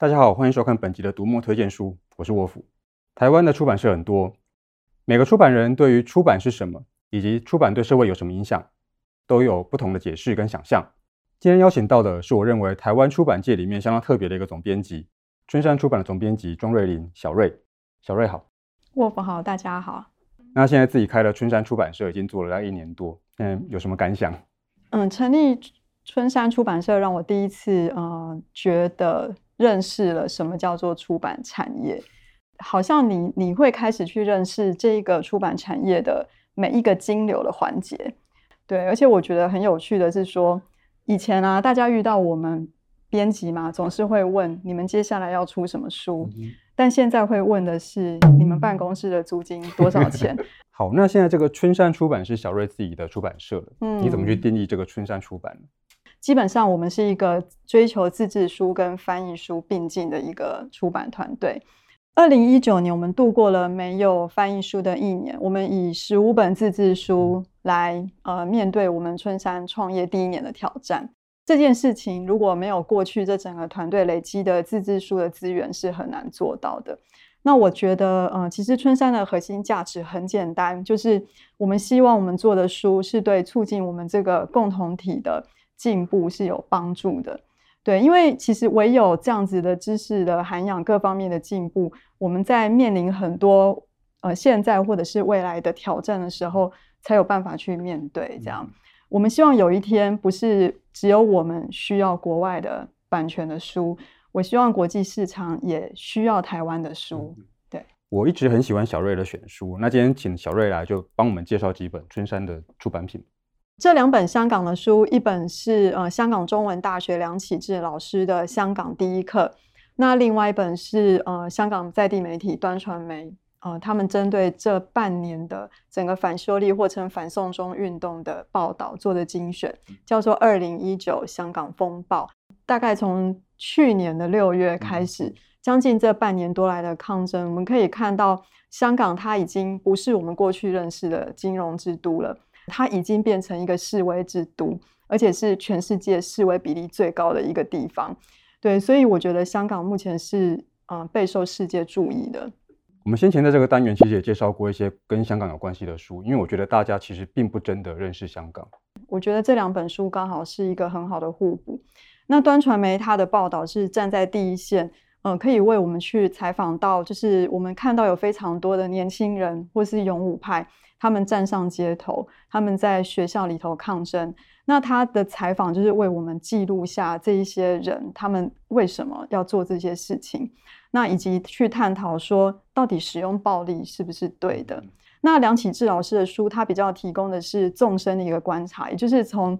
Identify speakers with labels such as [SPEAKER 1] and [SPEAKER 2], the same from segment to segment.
[SPEAKER 1] 大家好，欢迎收看本集的读墨推荐书，我是沃夫。台湾的出版社很多，每个出版人对于出版是什么，以及出版对社会有什么影响，都有不同的解释跟想象。今天邀请到的是我认为台湾出版界里面相当特别的一个总编辑，春山出版的总编辑庄瑞麟，小瑞。小瑞好，
[SPEAKER 2] 沃夫好，大家好。
[SPEAKER 1] 那现在自己开了春山出版社，已经做了大概一年多，嗯，有什么感想？
[SPEAKER 2] 嗯，成立春山出版社让我第一次呃觉得。认识了什么叫做出版产业，好像你你会开始去认识这个出版产业的每一个金流的环节，对，而且我觉得很有趣的是说，以前啊，大家遇到我们编辑嘛，总是会问你们接下来要出什么书，嗯、但现在会问的是你们办公室的租金多少钱？
[SPEAKER 1] 好，那现在这个春山出版是小瑞自己的出版社，嗯，你怎么去定义这个春山出版呢？
[SPEAKER 2] 基本上，我们是一个追求自制书跟翻译书并进的一个出版团队。二零一九年，我们度过了没有翻译书的一年。我们以十五本自制书来呃面对我们春山创业第一年的挑战。这件事情如果没有过去这整个团队累积的自制书的资源，是很难做到的。那我觉得，呃，其实春山的核心价值很简单，就是我们希望我们做的书是对促进我们这个共同体的。进步是有帮助的，对，因为其实唯有这样子的知识的涵养，各方面的进步，我们在面临很多呃现在或者是未来的挑战的时候，才有办法去面对。这样，我们希望有一天不是只有我们需要国外的版权的书，我希望国际市场也需要台湾的书。对，
[SPEAKER 1] 我一直很喜欢小瑞的选书，那今天请小瑞来就帮我们介绍几本春山的出版品。
[SPEAKER 2] 这两本香港的书，一本是呃香港中文大学梁启智老师的《香港第一课》，那另外一本是呃香港在地媒体端传媒呃他们针对这半年的整个反修例或称反送中运动的报道做的精选，叫做《二零一九香港风暴》。大概从去年的六月开始，将近这半年多来的抗争，我们可以看到香港它已经不是我们过去认识的金融之都了。它已经变成一个示威之都，而且是全世界示威比例最高的一个地方。对，所以我觉得香港目前是嗯、呃、备受世界注意的。
[SPEAKER 1] 我们先前在这个单元其实也介绍过一些跟香港有关系的书，因为我觉得大家其实并不真的认识香港。
[SPEAKER 2] 我觉得这两本书刚好是一个很好的互补。那端传媒它的报道是站在第一线，嗯、呃，可以为我们去采访到，就是我们看到有非常多的年轻人或是勇武派。他们站上街头，他们在学校里头抗争。那他的采访就是为我们记录下这一些人，他们为什么要做这些事情？那以及去探讨说，到底使用暴力是不是对的？那梁启智老师的书，他比较提供的是纵深的一个观察，也就是从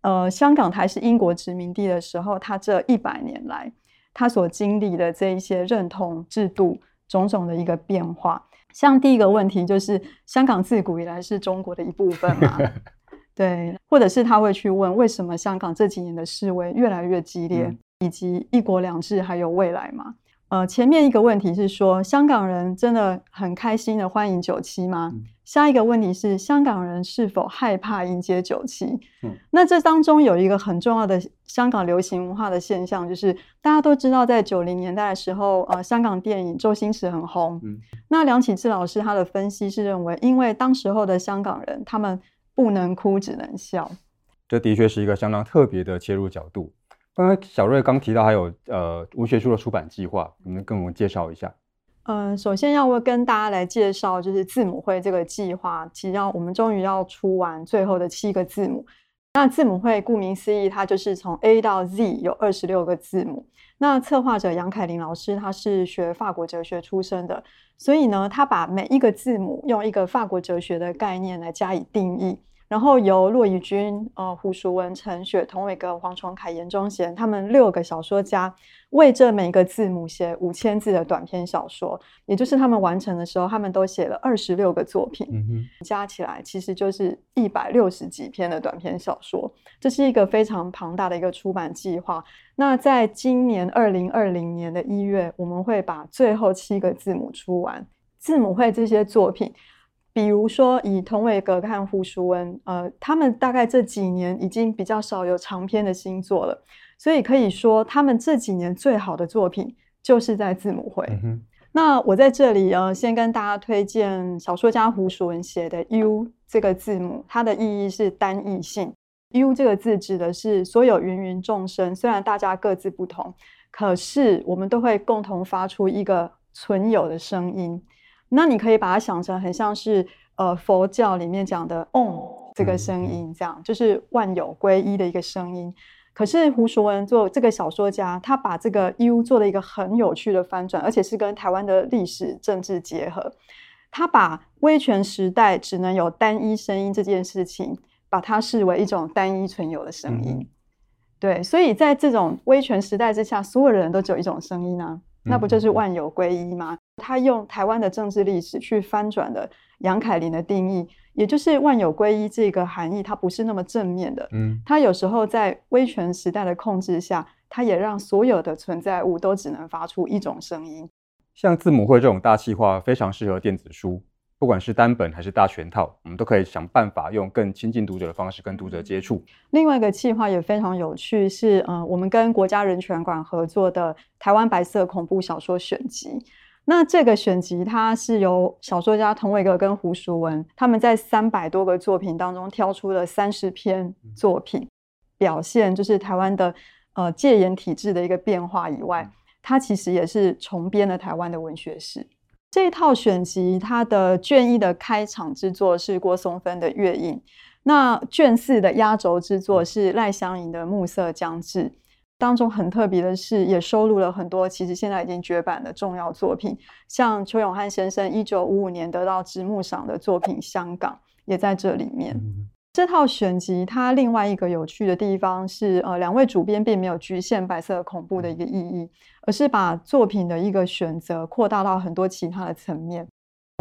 [SPEAKER 2] 呃香港台是英国殖民地的时候，他这一百年来他所经历的这一些认同制度种种的一个变化。像第一个问题就是，香港自古以来是中国的一部分嘛？对，或者是他会去问，为什么香港这几年的示威越来越激烈，嗯、以及一国两制还有未来吗？呃，前面一个问题是说，香港人真的很开心的欢迎九七吗？嗯、下一个问题是，香港人是否害怕迎接九七？嗯、那这当中有一个很重要的香港流行文化的现象，就是大家都知道，在九零年代的时候，呃，香港电影周星驰很红。嗯、那梁启智老师他的分析是认为，因为当时候的香港人他们不能哭，只能笑。
[SPEAKER 1] 这的确是一个相当特别的切入角度。刚刚小瑞刚提到还有呃文学书的出版计划，你能跟我们介绍一下？
[SPEAKER 2] 嗯、首先要跟大家来介绍，就是字母会这个计划，其实我们终于要出完最后的七个字母。那字母会顾名思义，它就是从 A 到 Z 有二十六个字母。那策划者杨凯琳老师，他是学法国哲学出身的，所以呢，他把每一个字母用一个法国哲学的概念来加以定义。然后由骆以军、呃胡淑文、陈雪、童伟格、黄崇凯、严忠贤他们六个小说家为这每一个字母写五千字的短篇小说，也就是他们完成的时候，他们都写了二十六个作品，嗯、哼加起来其实就是一百六十几篇的短篇小说。这是一个非常庞大的一个出版计划。那在今年二零二零年的一月，我们会把最后七个字母出完。字母会这些作品。比如说，以童伟格和胡淑文，呃，他们大概这几年已经比较少有长篇的新作了。所以可以说他们这几年最好的作品就是在字母会。嗯那我在这里呃，先跟大家推荐小说家胡淑文写的 “U” 这个字母，它的意义是单义性。“U” 这个字指的是所有芸芸众生，虽然大家各自不同，可是我们都会共同发出一个存有的声音。那你可以把它想成很像是呃佛教里面讲的 “Om” 这个声音，这样就是万有归一的一个声音。可是胡淑文做这个小说家，他把这个 “U” 做了一个很有趣的翻转，而且是跟台湾的历史政治结合。他把威权时代只能有单一声音这件事情，把它视为一种单一存有的声音。嗯、对，所以在这种威权时代之下，所有人都只有一种声音啊，那不就是万有归一吗？嗯、他用台湾的政治历史去翻转了杨凯琳的定义。也就是万有归一这个含义，它不是那么正面的。嗯，它有时候在威权时代的控制下，它也让所有的存在物都只能发出一种声音。
[SPEAKER 1] 像字母会这种大企划，非常适合电子书，不管是单本还是大全套，我们都可以想办法用更亲近读者的方式跟读者接触。
[SPEAKER 2] 另外一个企划也非常有趣，是嗯、呃，我们跟国家人权馆合作的台湾白色恐怖小说选集。那这个选集，它是由小说家童伟格跟胡淑文他们在三百多个作品当中挑出了三十篇作品，表现就是台湾的呃戒严体制的一个变化以外，它其实也是重编了台湾的文学史。这一套选集，它的卷一的开场之作是郭松芬的《月影》，那卷四的压轴之作是赖香吟的《暮色将至》。当中很特别的是，也收录了很多其实现在已经绝版的重要作品，像邱永汉先生一九五五年得到直木赏的作品《香港》也在这里面。嗯、这套选集它另外一个有趣的地方是，呃，两位主编并没有局限白色恐怖的一个意义，而是把作品的一个选择扩大到很多其他的层面。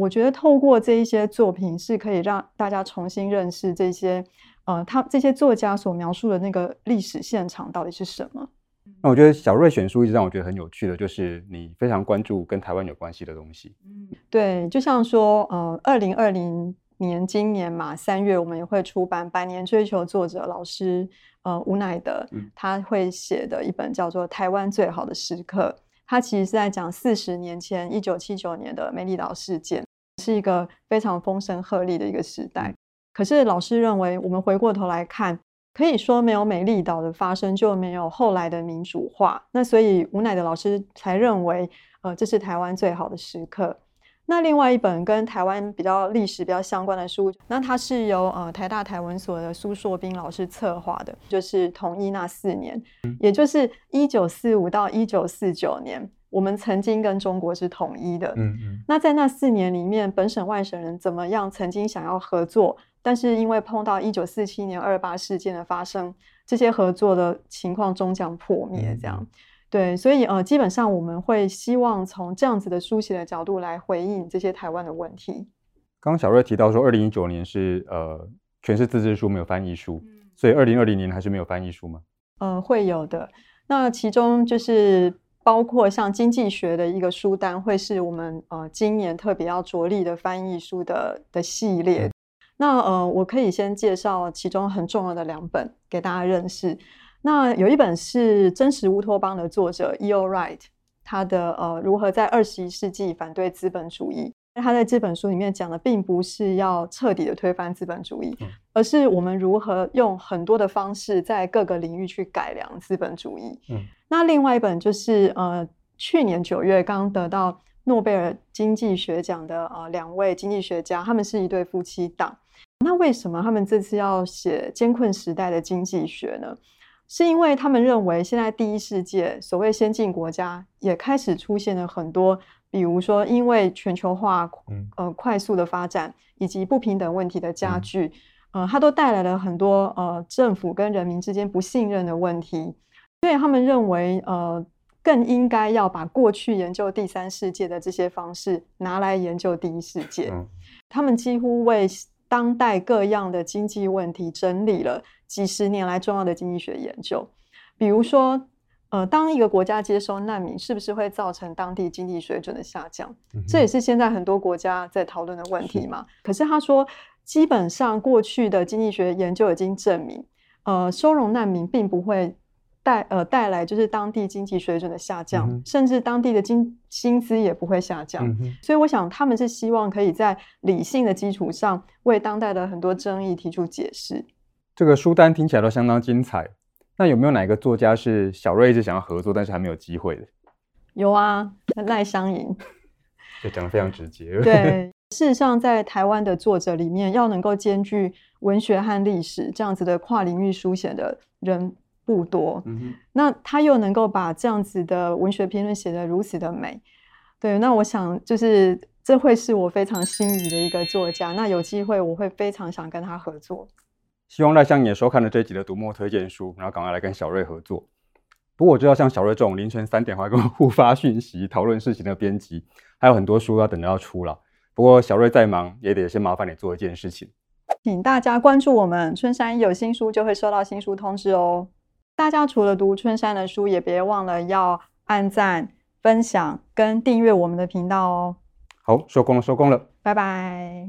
[SPEAKER 2] 我觉得透过这一些作品，是可以让大家重新认识这些。呃，他这些作家所描述的那个历史现场到底是什么？
[SPEAKER 1] 那我觉得小瑞选书一直让我觉得很有趣的，就是你非常关注跟台湾有关系的东西。
[SPEAKER 2] 嗯，对，就像说，呃，二零二零年今年嘛，三月我们也会出版《百年追求》作者老师呃吴乃德，他会写的一本叫做《台湾最好的时刻》，他其实是在讲四十年前一九七九年的美丽岛事件，是一个非常风声鹤唳的一个时代。嗯可是老师认为，我们回过头来看，可以说没有美丽岛的发生，就没有后来的民主化。那所以吴乃的老师才认为，呃，这是台湾最好的时刻。那另外一本跟台湾比较历史比较相关的书，那它是由呃台大台文所的苏硕斌老师策划的，就是统一那四年，也就是一九四五到一九四九年。我们曾经跟中国是统一的，嗯嗯。那在那四年里面，本省外省人怎么样曾经想要合作，但是因为碰到一九四七年二八事件的发生，这些合作的情况终将破灭。这样，嗯、对，所以呃，基本上我们会希望从这样子的书写的角度来回应这些台湾的问题。
[SPEAKER 1] 刚刚小瑞提到说，二零一九年是呃全是自制书，没有翻译书，嗯、所以二零二零年还是没有翻译书吗？
[SPEAKER 2] 嗯、呃，会有的。那其中就是。包括像经济学的一个书单，会是我们呃今年特别要着力的翻译书的的系列。那呃，我可以先介绍其中很重要的两本给大家认识。那有一本是真实乌托邦的作者 E.O. Wright，他的呃如何在二十一世纪反对资本主义。他在这本书里面讲的，并不是要彻底的推翻资本主义，而是我们如何用很多的方式在各个领域去改良资本主义。嗯，那另外一本就是呃，去年九月刚得到诺贝尔经济学奖的呃两位经济学家，他们是一对夫妻档。那为什么他们这次要写艰困时代的经济学呢？是因为他们认为现在第一世界所谓先进国家也开始出现了很多。比如说，因为全球化，呃，快速的发展以及不平等问题的加剧，呃，它都带来了很多呃政府跟人民之间不信任的问题。所以他们认为，呃，更应该要把过去研究第三世界的这些方式拿来研究第一世界。他们几乎为当代各样的经济问题整理了几十年来重要的经济学研究，比如说。呃，当一个国家接收难民，是不是会造成当地经济水准的下降？嗯、这也是现在很多国家在讨论的问题嘛。是可是他说，基本上过去的经济学研究已经证明，呃，收容难民并不会带呃带来就是当地经济水准的下降，
[SPEAKER 1] 嗯、
[SPEAKER 2] 甚至当地的经薪资也不会下降。
[SPEAKER 1] 嗯、
[SPEAKER 2] 所以我想他们是希望可以在理性的基础上为当代的很多争议提出解释。
[SPEAKER 1] 这个书单听起来都相当精彩。那有没有哪一个作家是小瑞一直想要合作，但是还没有机会的？
[SPEAKER 2] 有啊，赖香吟。
[SPEAKER 1] 就讲的非常直接。
[SPEAKER 2] 对，事实上，在台湾的作者里面，要能够兼具文学和历史这样子的跨领域书写的人不多。嗯。那他又能够把这样子的文学评论写得如此的美，对，那我想就是这会是我非常心仪的一个作家。那有机会，我会非常想跟他合作。
[SPEAKER 1] 希望赖香吟也收看了这一集的读墨推荐书，然后赶快来跟小瑞合作。不过我知道，像小瑞这种凌晨三点还跟我互发讯息、讨论事情的编辑，还有很多书要等着要出了。不过小瑞再忙，也得先麻烦你做一件事情，
[SPEAKER 2] 请大家关注我们春山一有新书就会收到新书通知哦。大家除了读春山的书，也别忘了要按赞、分享跟订阅我们的频道哦。
[SPEAKER 1] 好，收工了，收工了，
[SPEAKER 2] 拜拜。